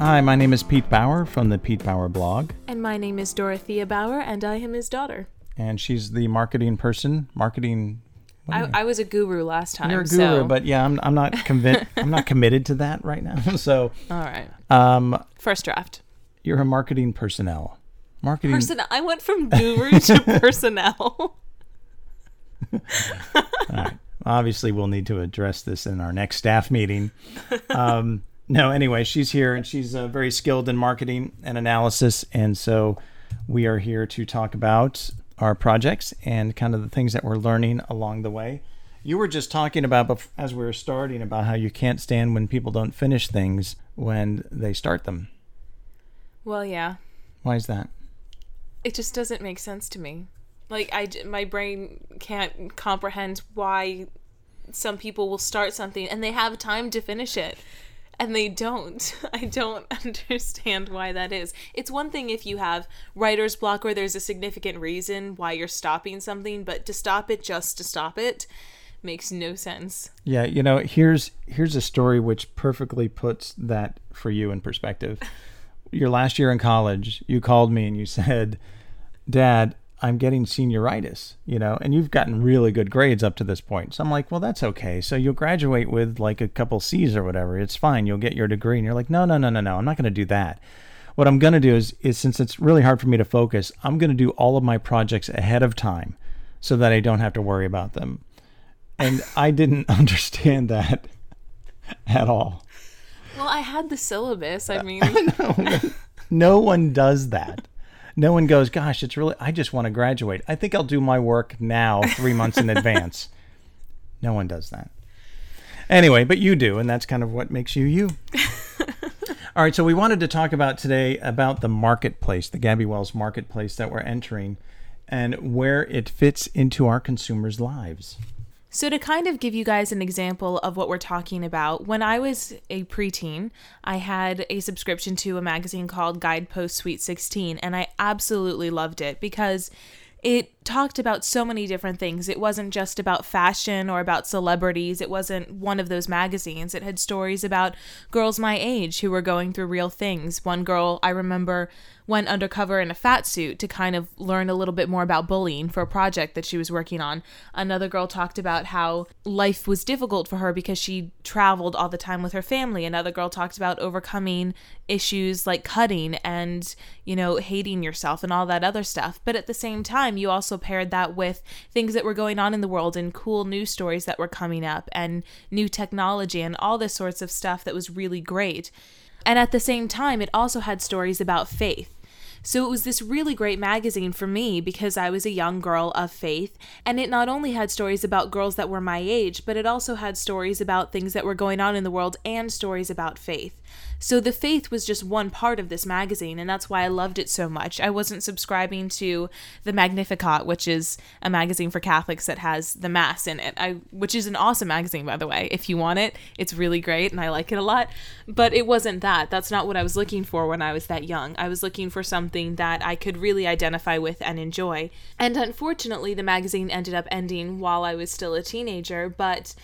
Hi, my name is Pete Bauer from the Pete Bauer blog, And my name is Dorothea Bauer, and I am his daughter. and she's the marketing person. Marketing. I, I was a guru last time. You're a guru, so. but yeah, I'm, I'm not convinced. I'm not committed to that right now. So, All right. um, First draft. you're a marketing personnel. Marketing. Person. I went from guru to personnel. Obviously, we'll need to address this in our next staff meeting. Um, no, anyway, she's here and she's uh, very skilled in marketing and analysis. And so we are here to talk about our projects and kind of the things that we're learning along the way. You were just talking about, as we were starting, about how you can't stand when people don't finish things when they start them. well, yeah. Why is that? It just doesn't make sense to me. Like I, my brain can't comprehend why some people will start something and they have time to finish it and they don't. I don't understand why that is. It's one thing if you have writer's block or there's a significant reason why you're stopping something, but to stop it just to stop it makes no sense. Yeah, you know, here's here's a story which perfectly puts that for you in perspective. Your last year in college, you called me and you said, "Dad, I'm getting senioritis," you know, and you've gotten really good grades up to this point. So I'm like, "Well, that's okay. So you'll graduate with like a couple C's or whatever. It's fine. You'll get your degree." And you're like, "No, no, no, no, no. I'm not going to do that." What I'm going to do is is since it's really hard for me to focus, I'm going to do all of my projects ahead of time so that I don't have to worry about them and I didn't understand that at all. Well, I had the syllabus. I uh, mean, No one does that. No one goes, "Gosh, it's really I just want to graduate. I think I'll do my work now 3 months in advance." No one does that. Anyway, but you do, and that's kind of what makes you you. All right, so we wanted to talk about today about the marketplace, the Gabby Wells marketplace that we're entering and where it fits into our consumers' lives. So, to kind of give you guys an example of what we're talking about, when I was a preteen, I had a subscription to a magazine called Guidepost Sweet 16, and I absolutely loved it because it talked about so many different things. It wasn't just about fashion or about celebrities, it wasn't one of those magazines. It had stories about girls my age who were going through real things. One girl I remember went undercover in a fat suit to kind of learn a little bit more about bullying for a project that she was working on. Another girl talked about how life was difficult for her because she traveled all the time with her family. Another girl talked about overcoming issues like cutting and, you know, hating yourself and all that other stuff. But at the same time, you also paired that with things that were going on in the world and cool news stories that were coming up and new technology and all this sorts of stuff that was really great. And at the same time, it also had stories about faith. So it was this really great magazine for me because I was a young girl of faith. And it not only had stories about girls that were my age, but it also had stories about things that were going on in the world and stories about faith. So the faith was just one part of this magazine, and that's why I loved it so much. I wasn't subscribing to the Magnificat, which is a magazine for Catholics that has the Mass in it. I, which is an awesome magazine, by the way. If you want it, it's really great, and I like it a lot. But it wasn't that. That's not what I was looking for when I was that young. I was looking for something that I could really identify with and enjoy. And unfortunately, the magazine ended up ending while I was still a teenager, but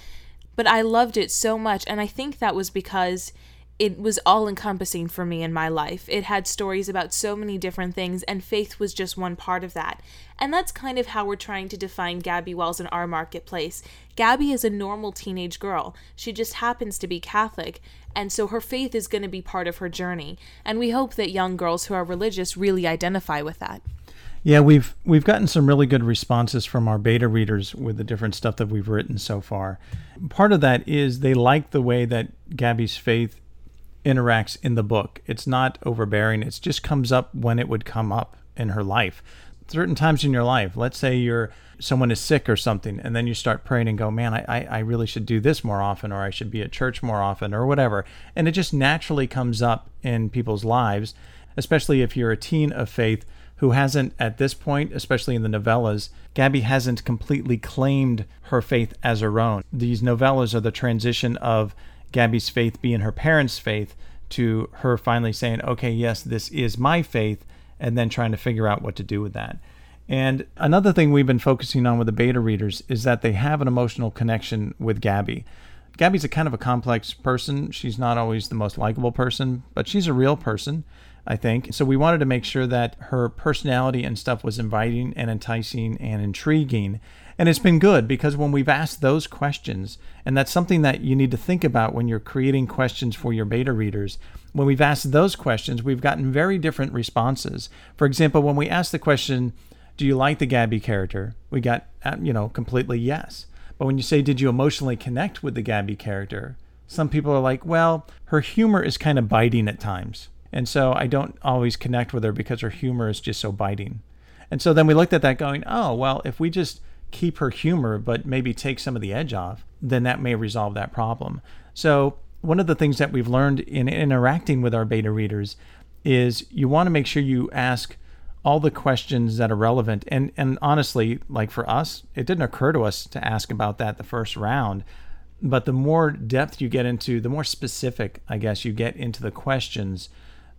but I loved it so much, and I think that was because it was all encompassing for me in my life. It had stories about so many different things, and faith was just one part of that. And that's kind of how we're trying to define Gabby Wells in our marketplace. Gabby is a normal teenage girl. She just happens to be Catholic, and so her faith is going to be part of her journey. And we hope that young girls who are religious really identify with that. Yeah, we've we've gotten some really good responses from our beta readers with the different stuff that we've written so far. Part of that is they like the way that Gabby's faith interacts in the book. It's not overbearing. It just comes up when it would come up in her life. Certain times in your life, let's say you're someone is sick or something, and then you start praying and go, Man, I, I, I really should do this more often, or I should be at church more often, or whatever. And it just naturally comes up in people's lives, especially if you're a teen of faith who hasn't, at this point, especially in the novellas, Gabby hasn't completely claimed her faith as her own. These novellas are the transition of Gabby's faith being her parents' faith to her finally saying, okay, yes, this is my faith, and then trying to figure out what to do with that. And another thing we've been focusing on with the beta readers is that they have an emotional connection with Gabby. Gabby's a kind of a complex person. She's not always the most likable person, but she's a real person, I think. So we wanted to make sure that her personality and stuff was inviting and enticing and intriguing. And it's been good because when we've asked those questions, and that's something that you need to think about when you're creating questions for your beta readers, when we've asked those questions, we've gotten very different responses. For example, when we asked the question, Do you like the Gabby character? We got, uh, you know, completely yes. But when you say, Did you emotionally connect with the Gabby character? Some people are like, Well, her humor is kind of biting at times. And so I don't always connect with her because her humor is just so biting. And so then we looked at that going, Oh, well, if we just keep her humor, but maybe take some of the edge off, then that may resolve that problem. So, one of the things that we've learned in interacting with our beta readers is you want to make sure you ask all the questions that are relevant. And, and honestly, like for us, it didn't occur to us to ask about that the first round. But the more depth you get into, the more specific, I guess, you get into the questions,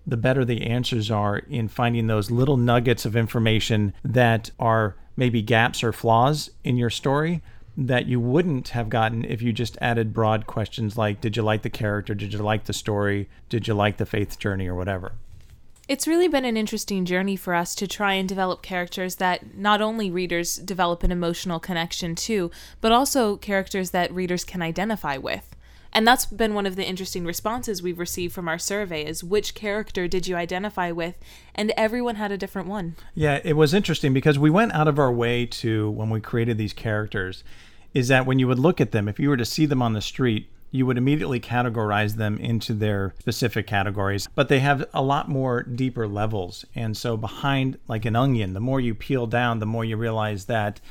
the better the answers are in finding those little nuggets of information that are maybe gaps or flaws in your story that you wouldn't have gotten if you just added broad questions like Did you like the character? Did you like the story? Did you like the faith journey or whatever? It's really been an interesting journey for us to try and develop characters that not only readers develop an emotional connection to, but also characters that readers can identify with. And that's been one of the interesting responses we've received from our survey is which character did you identify with? And everyone had a different one. Yeah, it was interesting because we went out of our way to when we created these characters is that when you would look at them, if you were to see them on the street, you would immediately categorize them into their specific categories, but they have a lot more deeper levels. And so, behind like an onion, the more you peel down, the more you realize that,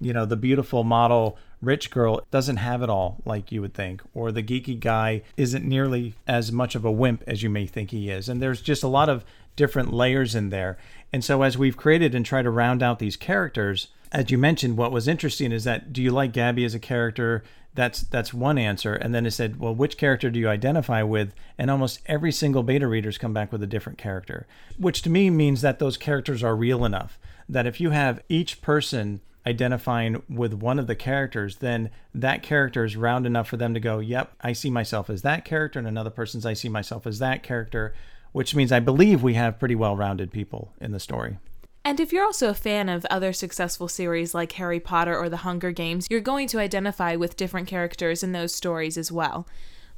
you know, the beautiful model rich girl doesn't have it all like you would think, or the geeky guy isn't nearly as much of a wimp as you may think he is. And there's just a lot of different layers in there. And so, as we've created and tried to round out these characters, as you mentioned, what was interesting is that do you like Gabby as a character? That's that's one answer, and then it said, well, which character do you identify with? And almost every single beta readers come back with a different character, which to me means that those characters are real enough. That if you have each person identifying with one of the characters, then that character is round enough for them to go, yep, I see myself as that character, and another person's I see myself as that character, which means I believe we have pretty well rounded people in the story. And if you're also a fan of other successful series like Harry Potter or The Hunger Games, you're going to identify with different characters in those stories as well.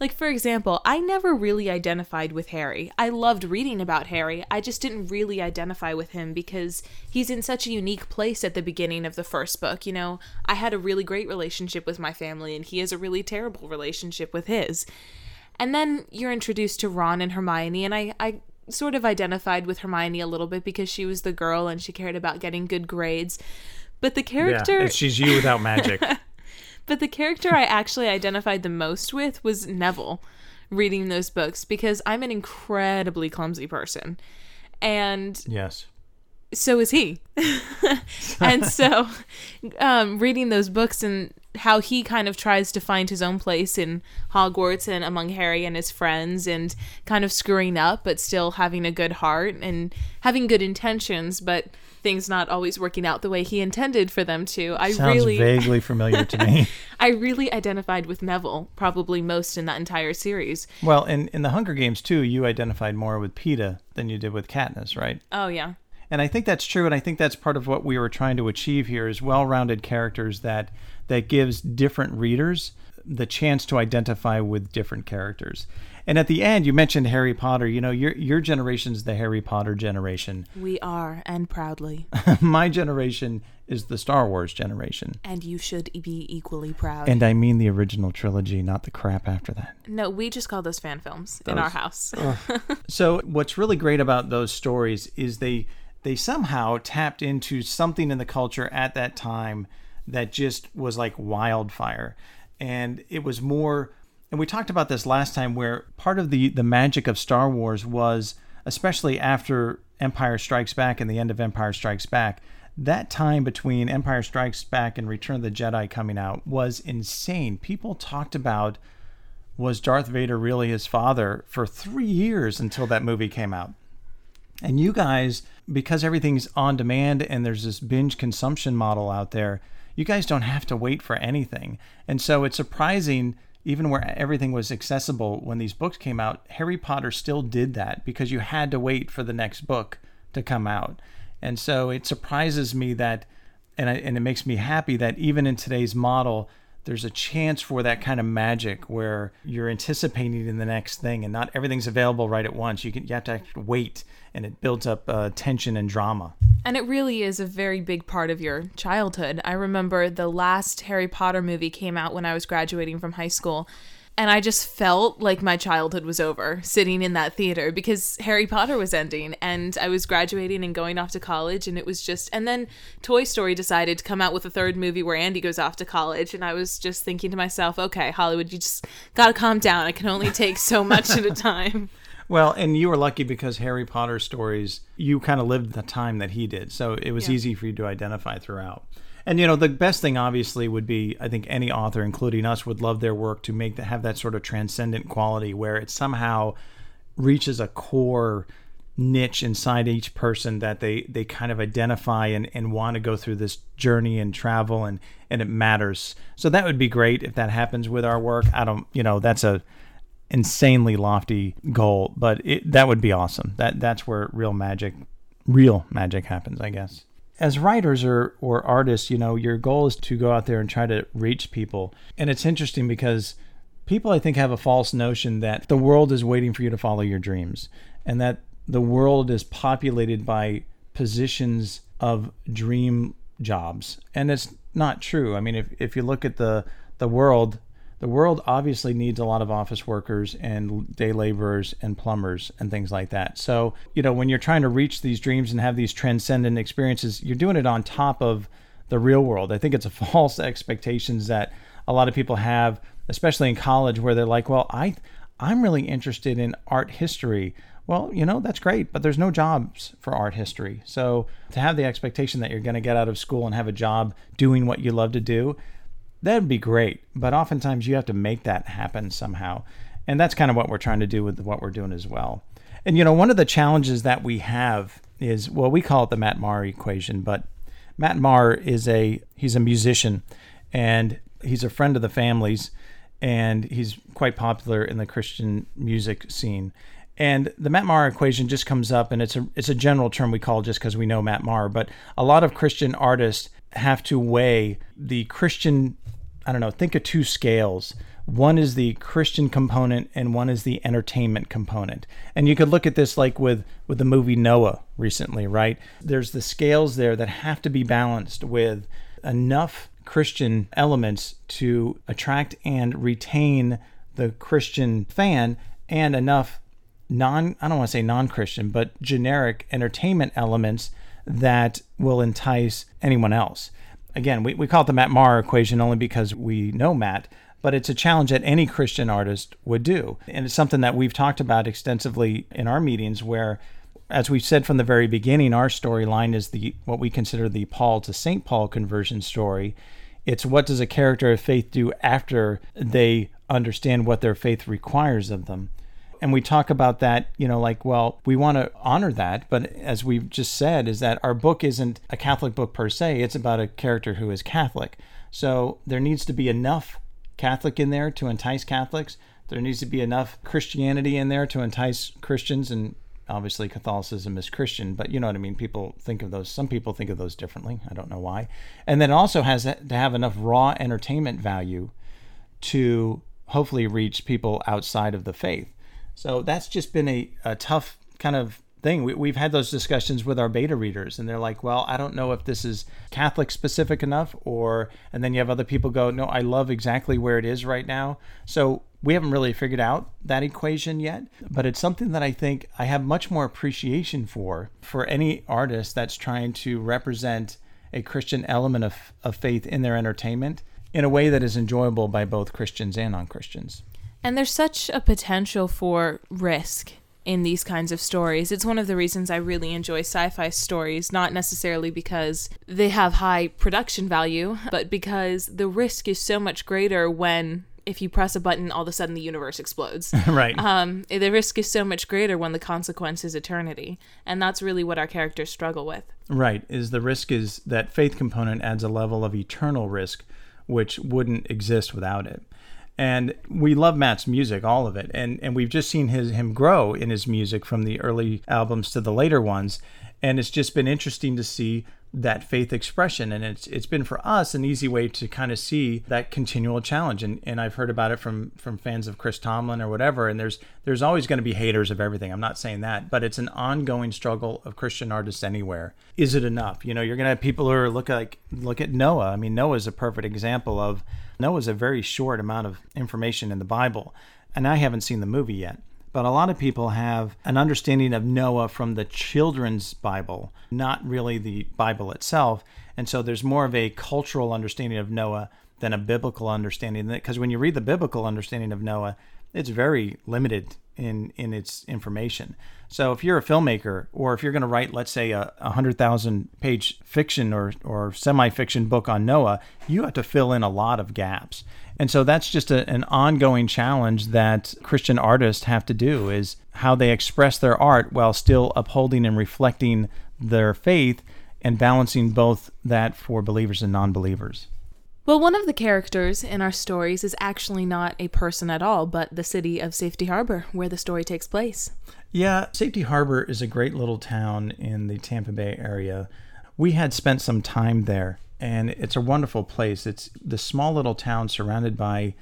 Like, for example, I never really identified with Harry. I loved reading about Harry. I just didn't really identify with him because he's in such a unique place at the beginning of the first book. You know, I had a really great relationship with my family, and he has a really terrible relationship with his. And then you're introduced to Ron and Hermione, and I, I sort of identified with Hermione a little bit because she was the girl and she cared about getting good grades. But the character. Yeah, she's you without magic. But the character I actually identified the most with was Neville reading those books because I'm an incredibly clumsy person. And yes. So is he. and so um, reading those books and how he kind of tries to find his own place in Hogwarts and among Harry and his friends and kind of screwing up but still having a good heart and having good intentions but things not always working out the way he intended for them to. I Sounds really vaguely familiar to me. I really identified with Neville probably most in that entire series. Well, in in the Hunger Games too, you identified more with Peeta than you did with Katniss, right? Oh yeah. And I think that's true, and I think that's part of what we were trying to achieve here is well-rounded characters that that gives different readers the chance to identify with different characters. And at the end, you mentioned Harry Potter. You know, your your generation's the Harry Potter generation. We are, and proudly. My generation is the Star Wars generation. And you should be equally proud. And I mean the original trilogy, not the crap after that. No, we just call those fan films those. in our house. so what's really great about those stories is they they somehow tapped into something in the culture at that time that just was like wildfire. And it was more and we talked about this last time where part of the the magic of Star Wars was especially after Empire Strikes Back and the end of Empire Strikes Back that time between Empire Strikes Back and Return of the Jedi coming out was insane. People talked about was Darth Vader really his father for 3 years until that movie came out. And you guys because everything's on demand and there's this binge consumption model out there, you guys don't have to wait for anything. And so it's surprising even where everything was accessible when these books came out, Harry Potter still did that because you had to wait for the next book to come out. And so it surprises me that, and, I, and it makes me happy that even in today's model, there's a chance for that kind of magic where you're anticipating in the next thing and not everything's available right at once. You can you have to wait and it builds up uh, tension and drama. And it really is a very big part of your childhood. I remember the last Harry Potter movie came out when I was graduating from high school and I just felt like my childhood was over sitting in that theater because Harry Potter was ending and I was graduating and going off to college and it was just and then Toy Story decided to come out with a third movie where Andy goes off to college and I was just thinking to myself, okay, Hollywood, you just got to calm down. I can only take so much at a time. Well, and you were lucky because Harry Potter stories, you kind of lived the time that he did. So it was Yeah. easy for you to identify throughout. And you know, the best thing obviously would be I think any author including us would love their work to make that have that sort of transcendent quality where it somehow reaches a core niche inside each person that they they kind of identify and, and want to go through this journey and travel and and it matters. So that would be great if that happens with our work. I don't you know, that's a insanely lofty goal, but it, that would be awesome. That that's where real magic, real magic happens, I guess. As writers or or artists, you know, your goal is to go out there and try to reach people. And it's interesting because people I think have a false notion that the world is waiting for you to follow your dreams and that the world is populated by positions of dream jobs. And it's not true. I mean, if if you look at the the world, the world obviously needs a lot of office workers and day laborers and plumbers and things like that. So, you know, when you're trying to reach these dreams and have these transcendent experiences, you're doing it on top of the real world. I think it's a false expectations that a lot of people have, especially in college, where they're like, well, I, I'm really interested in art history. Well, you know, that's great, but there's no jobs for art history. So to have the expectation that you're going to get out of school and have a job doing what you love to do, that'd be great. But oftentimes you have to make that happen somehow. And that's kind of what we're trying to do with what we're doing as well. And, you know, one of the challenges that we have is, well, we call it the Matt Maher equation, but Matt Maher is a, he's a musician and he's a friend of the family's and he's quite popular in the Christian music scene. And the Matt Maher equation just comes up, and it's a it's a general term we call just because we know Matt Maher. But a lot of Christian artists have to weigh the Christian. I don't know. Think of two scales. One is the Christian component, and one is the entertainment component. And you could look at this like with with the movie Noah recently, right? There's the scales there that have to be balanced with enough Christian elements to attract and retain the Christian fan and enough non I don't want to say non-Christian, but generic entertainment elements that will entice anyone else. Again, we, we call it the Matt Maher equation only because we know Matt, but it's a challenge that any Christian artist would do. And it's something that we've talked about extensively in our meetings where as we said from the very beginning, our storyline is the what we consider the Paul to St. Paul conversion story. It's what does a character of faith do after they understand what their faith requires of them. And we talk about that, you know, like, well, we want to honor that. But as we've just said, is that our book isn't a Catholic book per se, it's about a character who is Catholic. So there needs to be enough Catholic in there to entice Catholics. There needs to be enough Christianity in there to entice Christians. And obviously, Catholicism is Christian, but you know what I mean? People think of those, some people think of those differently. I don't know why. And then it also has to have enough raw entertainment value to hopefully reach people outside of the faith. So that's just been a, a tough kind of thing. We, we've had those discussions with our beta readers, and they're like, well, I don't know if this is Catholic specific enough, or, and then you have other people go, no, I love exactly where it is right now. So we haven't really figured out that equation yet, but it's something that I think I have much more appreciation for, for any artist that's trying to represent a Christian element of, of faith in their entertainment in a way that is enjoyable by both Christians and non Christians. And there's such a potential for risk in these kinds of stories. It's one of the reasons I really enjoy sci fi stories, not necessarily because they have high production value, but because the risk is so much greater when. If you press a button, all of a sudden the universe explodes. right. Um, the risk is so much greater when the consequence is eternity, and that's really what our characters struggle with. Right. Is the risk is that faith component adds a level of eternal risk which wouldn't exist without it. And we love Matt's music, all of it. And and we've just seen his him grow in his music from the early albums to the later ones. And it's just been interesting to see that faith expression. And it's it's been for us an easy way to kind of see that continual challenge. And and I've heard about it from from fans of Chris Tomlin or whatever. And there's there's always going to be haters of everything. I'm not saying that but it's an ongoing struggle of Christian artists anywhere. Is it enough? You know you're going to have people who are look like look at Noah. I mean Noah is a perfect example of Noah's a very short amount of information in the Bible and I haven't seen the movie yet but a lot of people have an understanding of Noah from the children's Bible, not really the Bible itself. And so there's more of a cultural understanding of Noah than a biblical understanding. Because when you read the biblical understanding of Noah, it's very limited in in its information. So if you're a filmmaker, or if you're going to write, let's say, a, a hundred thousand page fiction or or semi fiction book on Noah, you have to fill in a lot of gaps. And so that's just a, an ongoing challenge that Christian artists have to do is how they express their art while still upholding and reflecting their faith and balancing both that for believers and non-believers. Well, one of the characters in our stories is actually not a person at all, but the city of Safety Harbor, where the story takes place. Yeah, Safety Harbor is a great little town in the Tampa Bay area. We had spent some time there, and it's a wonderful place. It's the small little town surrounded by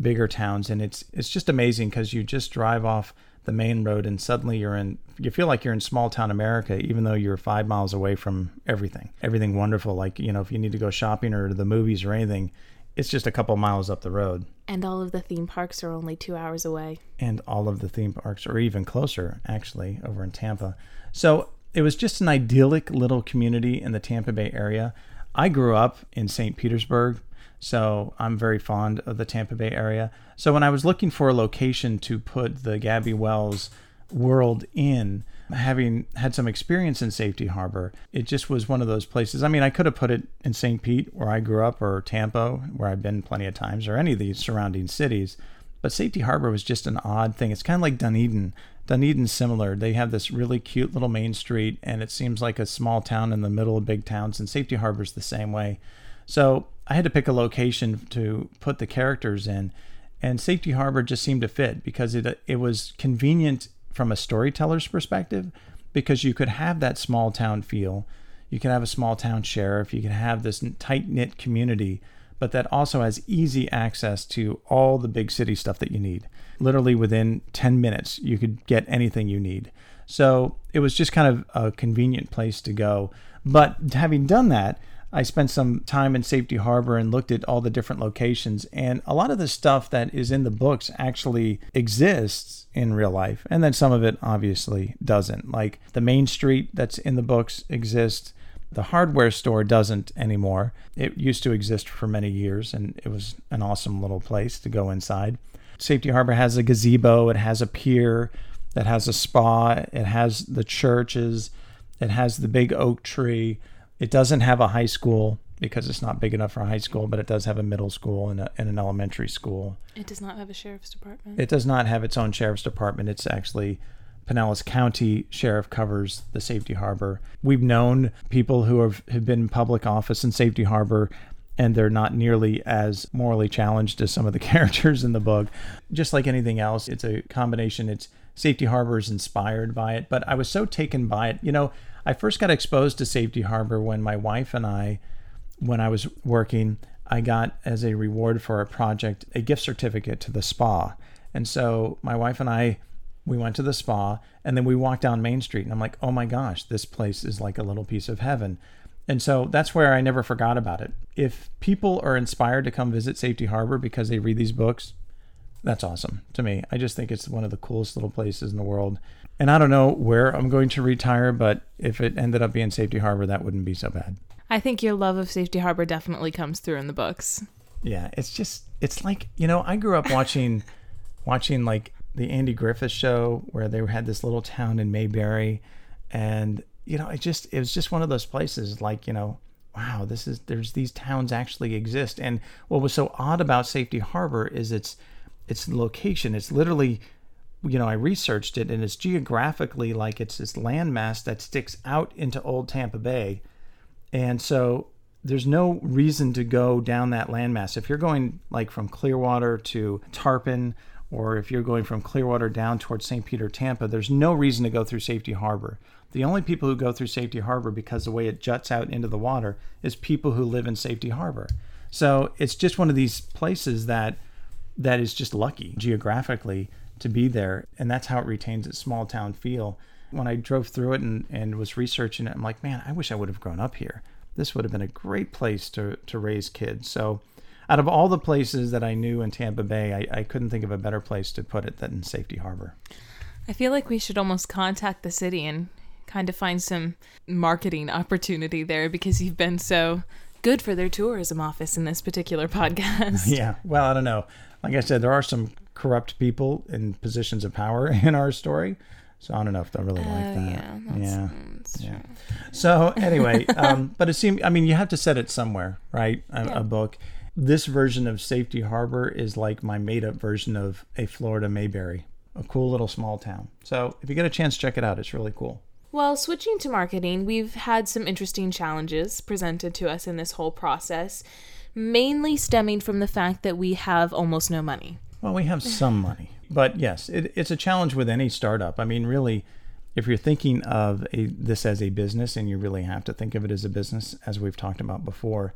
bigger towns, and it's it's just amazing because you just drive off the main road and suddenly you're in you feel like you're in small town america even though you're five miles away from everything. Everything wonderful like you know if you need to go shopping or to the movies or anything it's just a couple miles up the road. And all of the theme parks are only two hours away. And all of the theme parks are even closer actually over in tampa. So it was just an idyllic little community in the tampa bay area. I grew up in st petersburg so I'm very fond of the Tampa Bay area. So when I was looking for a location to put the Gabby Wells world in, having had some experience in Safety Harbor, it just was one of those places. I mean, I could have put it in St. Pete, where I grew up, or Tampa, where I've been plenty of times, or any of these surrounding cities. But Safety Harbor was just an odd thing. It's kind of like Dunedin. Dunedin's similar. They have this really cute little main street, and it seems like a small town in the middle of big towns. And Safety Harbor's the same way. So I had to pick a location to put the characters in, and Safety Harbor just seemed to fit because it it was convenient from a storyteller's perspective because you could have that small town feel. You could have a small town sheriff. You could have this tight knit community, but that also has easy access to all the big city stuff that you need. Literally within 10 minutes, you could get anything you need. So it was just kind of a convenient place to go. But having done that, I spent some time in Safety Harbor and looked at all the different locations. And a lot of the stuff that is in the books actually exists in real life. And then some of it obviously doesn't. Like the main street that's in the books exists. The hardware store doesn't anymore. It used to exist for many years and it was an awesome little place to go inside. Safety Harbor has a gazebo, it has a pier, that has a spa, it has the churches, it has the big oak tree it doesn't have a high school because it's not big enough for a high school, but it does have a middle school and, a, and an elementary school. It does not have a sheriff's department. It does not have its own sheriff's department. It's actually Pinellas County Sheriff covers the Safety Harbor. We've known people who have, have been in public office in Safety Harbor and they're not nearly as morally challenged as some of the characters in the book. Just like anything else, it's a combination. It's Safety Harbor is inspired by it, but I was so taken by it. You know, I first got exposed to Safety Harbor when my wife and I, when I was working, I got as a reward for a project a gift certificate to the spa. And so my wife and I, we went to the spa and then we walked down Main Street and I'm like, oh my gosh, this place is like a little piece of heaven. And so that's where I never forgot about it. If people are inspired to come visit Safety Harbor because they read these books, that's awesome to me. I just think it's one of the coolest little places in the world. And I don't know where I'm going to retire, but if it ended up being Safety Harbor, that wouldn't be so bad. I think your love of Safety Harbor definitely comes through in the books. Yeah, it's just it's like, you know, I grew up watching watching like the Andy Griffith show where they had this little town in Mayberry and you know, it just it was just one of those places like, you know, wow, this is there's these towns actually exist. And what was so odd about Safety Harbor is its its location. It's literally, you know, I researched it and it's geographically like it's this landmass that sticks out into old Tampa Bay. And so there's no reason to go down that landmass. If you're going like from Clearwater to Tarpon, or if you're going from Clearwater down towards St. Peter, Tampa, there's no reason to go through Safety Harbor. The only people who go through Safety Harbor because the way it juts out into the water is people who live in Safety Harbor. So it's just one of these places that that is just lucky geographically to be there, and that's how it retains its small town feel. When I drove through it and, and was researching it, I'm like, man, I wish I would have grown up here. This would have been a great place to, to raise kids. So, out of all the places that I knew in Tampa Bay, I, I couldn't think of a better place to put it than Safety Harbor. I feel like we should almost contact the city and kind of find some marketing opportunity there because you've been so good for their tourism office in this particular podcast. Yeah. Well, I don't know. Like I said, there are some corrupt people in positions of power in our story. So I don't know if they'll really like Oh, that. yeah, yeah. yeah. So anyway, um, but it seemed. I mean, you have to set it somewhere, right? A, Yeah. a book. This version of Safety Harbor is like my made-up version of a Florida Mayberry, a cool little small town. So if you get a chance, check it out. It's really cool. Well, switching to marketing, we've had some interesting challenges presented to us in this whole process, mainly stemming from the fact that we have almost no money. Well, we have some money, but yes, it, it's a challenge with any startup. I mean, really, if you're thinking of a, this as a business, and you really have to think of it as a business, as we've talked about before,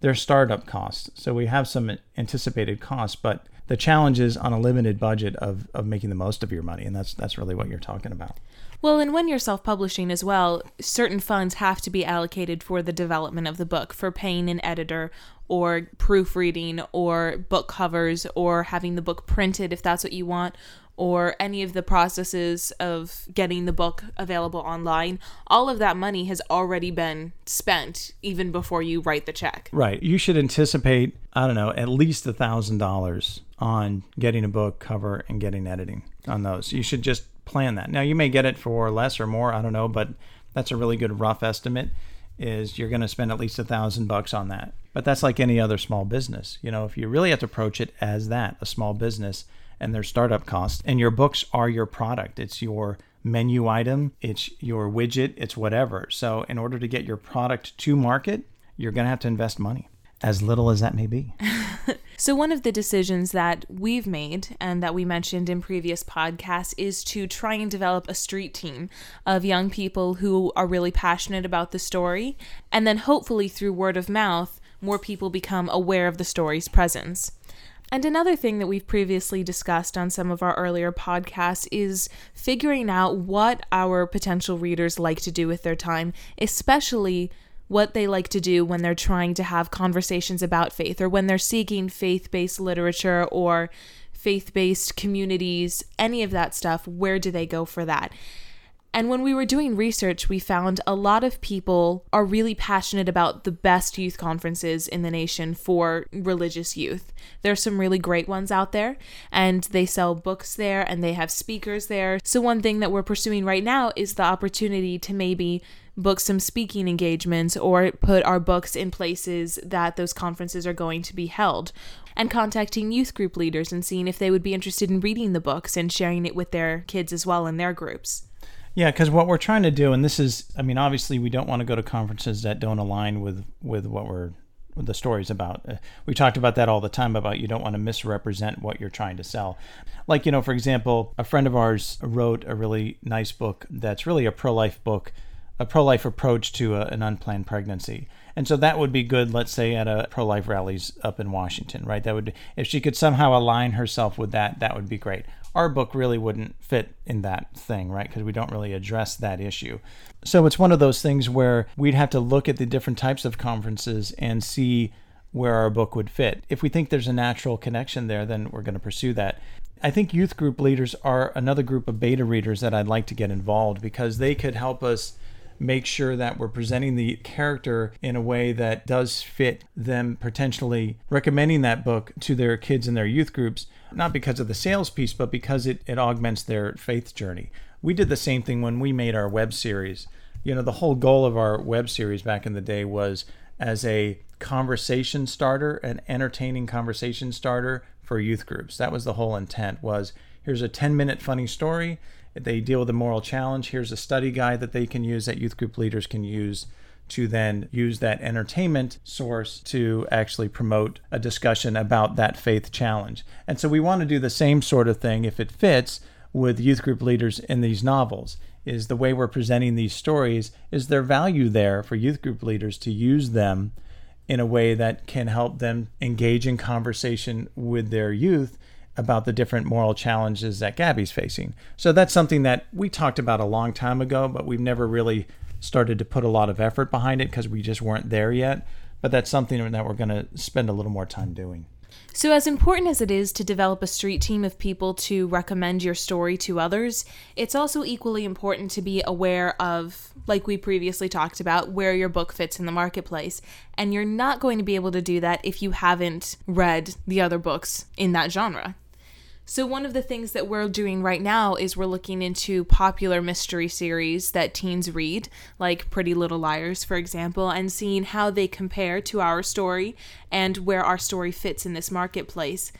there's startup costs. So we have some anticipated costs, but the challenges on a limited budget of, of making the most of your money, and that's that's really what you're talking about. Well, and when you're self publishing as well, certain funds have to be allocated for the development of the book, for paying an editor, or proofreading, or book covers, or having the book printed if that's what you want, or any of the processes of getting the book available online. All of that money has already been spent even before you write the check. Right. You should anticipate, I don't know, at least a thousand dollars on getting a book cover and getting editing on those. You should just plan that. Now you may get it for less or more, I don't know, but that's a really good rough estimate is you're going to spend at least a thousand bucks on that. But that's like any other small business. You know, if you really have to approach it as that, a small business, and their startup costs, and your books are your product. It's your menu item, it's your widget, it's whatever. So in order to get your product to market, you're going to have to invest money, as little as that may be. So, one of the decisions that we've made and that we mentioned in previous podcasts is to try and develop a street team of young people who are really passionate about the story. And then, hopefully, through word of mouth, more people become aware of the story's presence. And another thing that we've previously discussed on some of our earlier podcasts is figuring out what our potential readers like to do with their time, especially what they like to do when they're trying to have conversations about faith or when they're seeking faith based literature or faith based communities, any of that stuff. Where do they go for that? And when we were doing research, we found a lot of people are really passionate about the best youth conferences in the nation for religious youth. There's some really great ones out there, and they sell books there and they have speakers there. So, one thing that we're pursuing right now is the opportunity to maybe book some speaking engagements or put our books in places that those conferences are going to be held. And contacting youth group leaders and seeing if they would be interested in reading the books and sharing it with their kids as well in their groups. Yeah, because what we're trying to do, and this is, I mean, obviously, we don't want to go to conferences that don't align with with what we're with the stories about. Uh, we talked about that all the time about you don't want to misrepresent what you're trying to sell. Like, you know, for example, a friend of ours wrote a really nice book that's really a pro life book, a pro life approach to a, an unplanned pregnancy. And so that would be good, let's say, at a pro life rallies up in Washington, right? That would, if she could somehow align herself with that, that would be great. Our book really wouldn't fit in that thing, right? Because we don't really address that issue. So it's one of those things where we'd have to look at the different types of conferences and see where our book would fit. If we think there's a natural connection there, then we're going to pursue that. I think youth group leaders are another group of beta readers that I'd like to get involved because they could help us make sure that we're presenting the character in a way that does fit them potentially recommending that book to their kids in their youth groups, not because of the sales piece, but because it, it augments their faith journey. We did the same thing when we made our web series. You know, the whole goal of our web series back in the day was as a conversation starter, an entertaining conversation starter for youth groups. That was the whole intent was here's a 10 minute funny story they deal with a moral challenge. Here's a study guide that they can use, that youth group leaders can use to then use that entertainment source to actually promote a discussion about that faith challenge. And so we want to do the same sort of thing if it fits with youth group leaders in these novels is the way we're presenting these stories is there value there for youth group leaders to use them in a way that can help them engage in conversation with their youth about the different moral challenges that Gabby's facing. So that's something that we talked about a long time ago, but we've never really started to put a lot of effort behind it because we just weren't there yet. But that's something that we're going to spend a little more time doing. So, as important as it is to develop a street team of people to recommend your story to others, it's also equally important to be aware of, like we previously talked about, where your book fits in the marketplace. And you're not going to be able to do that if you haven't read the other books in that genre. So, one of the things that we're doing right now is we're looking into popular mystery series that teens read, like Pretty Little Liars, for example, and seeing how they compare to our story and where our story fits in this marketplace.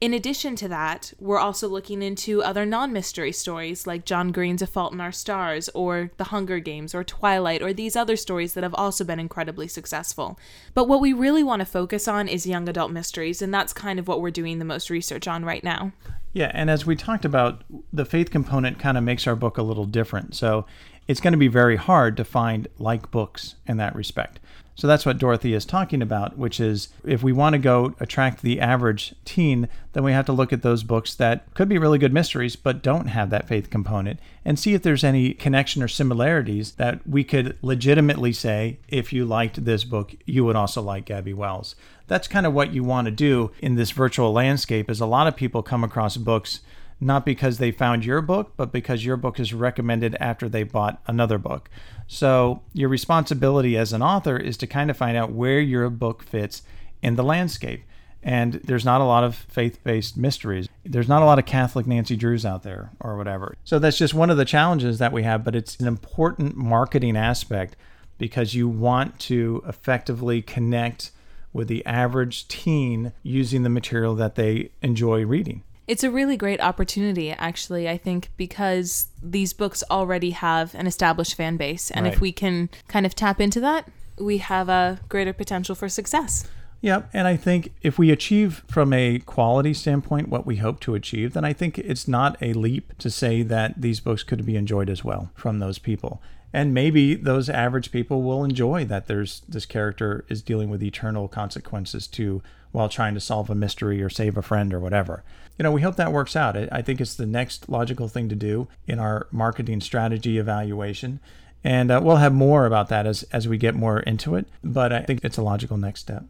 In addition to that, we're also looking into other non mystery stories like John Green's A Fault in Our Stars, or The Hunger Games, or Twilight, or these other stories that have also been incredibly successful. But what we really want to focus on is young adult mysteries, and that's kind of what we're doing the most research on right now. Yeah, and as we talked about, the faith component kind of makes our book a little different. So it's going to be very hard to find like books in that respect. So that's what Dorothy is talking about, which is if we want to go attract the average teen, then we have to look at those books that could be really good mysteries, but don't have that faith component and see if there's any connection or similarities that we could legitimately say, if you liked this book, you would also like Gabby Wells. That's kind of what you want to do in this virtual landscape is a lot of people come across books not because they found your book, but because your book is recommended after they bought another book. So, your responsibility as an author is to kind of find out where your book fits in the landscape. And there's not a lot of faith based mysteries. There's not a lot of Catholic Nancy Drews out there or whatever. So, that's just one of the challenges that we have, but it's an important marketing aspect because you want to effectively connect with the average teen using the material that they enjoy reading. It's a really great opportunity, actually, I think, because these books already have an established fan base. And right. if we can kind of tap into that, we have a greater potential for success. Yep. And I think if we achieve from a quality standpoint what we hope to achieve, then I think it's not a leap to say that these books could be enjoyed as well from those people. And maybe those average people will enjoy that there's this character is dealing with eternal consequences to while trying to solve a mystery or save a friend or whatever you know, we hope that works out. I think it's the next logical thing to do in our marketing strategy evaluation. And uh, we'll have more about that as, as we get more into it. But I think it's a logical next step.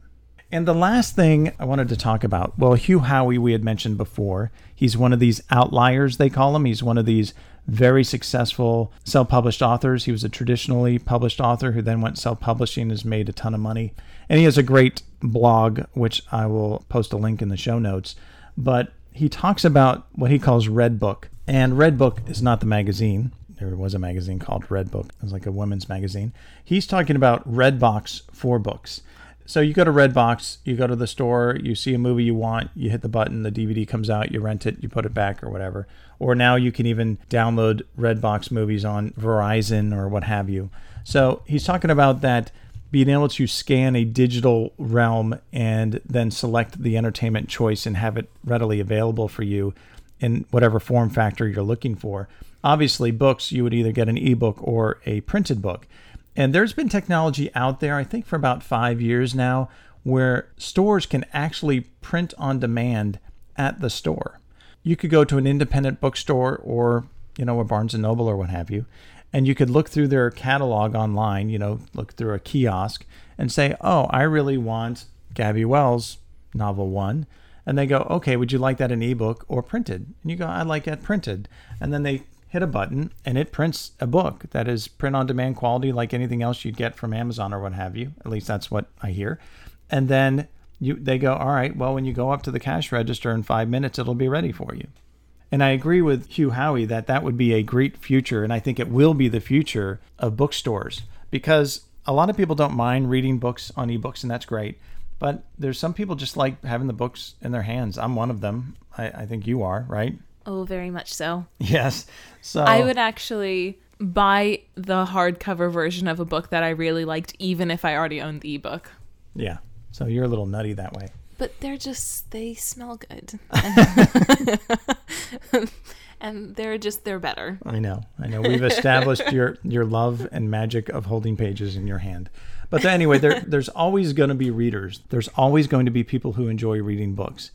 And the last thing I wanted to talk about well, Hugh Howey, we had mentioned before. He's one of these outliers, they call him. He's one of these very successful self published authors. He was a traditionally published author who then went self publishing, and has made a ton of money. And he has a great blog, which I will post a link in the show notes. But he talks about what he calls Red Book. And Red Book is not the magazine. There was a magazine called Red Book. It was like a women's magazine. He's talking about Redbox for books. So you go to Redbox, you go to the store, you see a movie you want, you hit the button, the DVD comes out, you rent it, you put it back or whatever. Or now you can even download Redbox movies on Verizon or what have you. So he's talking about that being able to scan a digital realm and then select the entertainment choice and have it readily available for you in whatever form factor you're looking for. Obviously, books, you would either get an ebook or a printed book. And there's been technology out there, I think for about five years now, where stores can actually print on demand at the store. You could go to an independent bookstore or, you know, a Barnes and Noble or what have you, and you could look through their catalog online, you know, look through a kiosk and say, "Oh, I really want Gabby Wells novel 1." And they go, "Okay, would you like that in ebook or printed?" And you go, "I'd like that printed." And then they hit a button and it prints a book that is print on demand quality like anything else you'd get from Amazon or what have you. At least that's what I hear. And then you they go, "All right, well when you go up to the cash register in 5 minutes it'll be ready for you." And I agree with Hugh Howey that that would be a great future, and I think it will be the future of bookstores because a lot of people don't mind reading books on ebooks, and that's great. But there's some people just like having the books in their hands. I'm one of them. I, I think you are, right? Oh, very much so. Yes. So I would actually buy the hardcover version of a book that I really liked, even if I already owned the ebook. Yeah. So you're a little nutty that way. But they're just, they smell good. and they're just, they're better. I know. I know. We've established your, your love and magic of holding pages in your hand. But anyway, there, there's always going to be readers. There's always going to be people who enjoy reading books.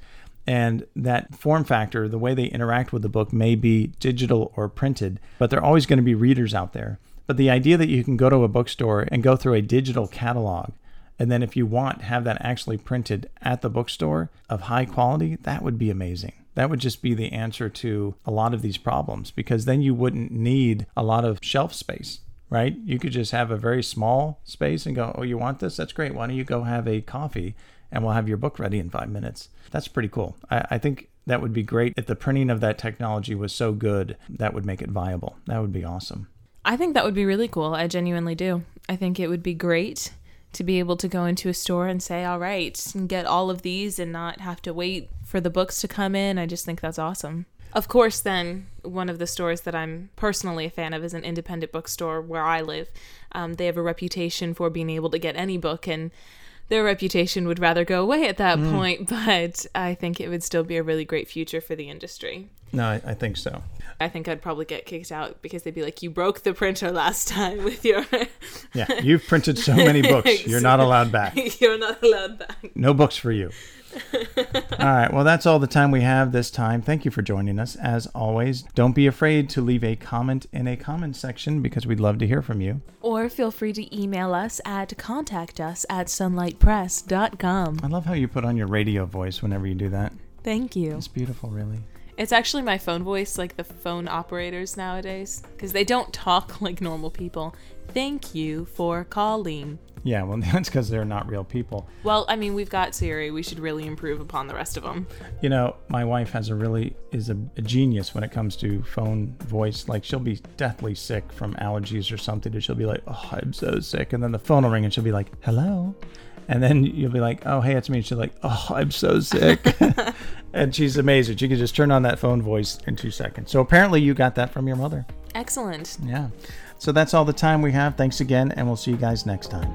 And that form factor, the way they interact with the book, may be digital or printed, but there are always going to be readers out there. But the idea that you can go to a bookstore and go through a digital catalog, and then if you want, have that actually printed at the bookstore of high quality, that would be amazing. That would just be the answer to a lot of these problems because then you wouldn't need a lot of shelf space right? You could just have a very small space and go, oh, you want this? That's great. Why don't you go have a coffee and we'll have your book ready in five minutes? That's pretty cool. I, I think that would be great if the printing of that technology was so good that would make it viable. That would be awesome. I think that would be really cool. I genuinely do. I think it would be great to be able to go into a store and say, all right, and get all of these and not have to wait for the books to come in. I just think that's awesome. Of course, then, one of the stores that I'm personally a fan of is an independent bookstore where I live. Um, they have a reputation for being able to get any book, and their reputation would rather go away at that mm. point, but I think it would still be a really great future for the industry. No, I, I, think so. I think I'd probably get kicked out because they'd be like, "You broke the printer last time with your." yeah, you've printed so many books. You're not allowed back. You're not allowed back. No books for you all right. Well, that's all the time we have this time. Thank you for joining us. As always, don't be afraid to leave a comment in a comment section because we'd love to hear from you. Or feel free to email us at contact us at sunlightpress.com. I love how you put on your radio voice whenever you do that. Thank you. It's beautiful, really. It's actually my phone voice, like the phone operators nowadays, because they don't talk like normal people. Thank you for calling. Yeah, well, that's because they're not real people. Well, I mean, we've got Siri. We should really improve upon the rest of them. You know, my wife has a really is a, a genius when it comes to phone voice. Like, she'll be deathly sick from allergies or something, and she'll be like, "Oh, I'm so sick," and then the phone will ring, and she'll be like, "Hello." And then you'll be like, "Oh, hey, it's me." And she's like, "Oh, I'm so sick," and she's amazing. She can just turn on that phone voice in two seconds. So apparently, you got that from your mother. Excellent. Yeah. So that's all the time we have. Thanks again, and we'll see you guys next time.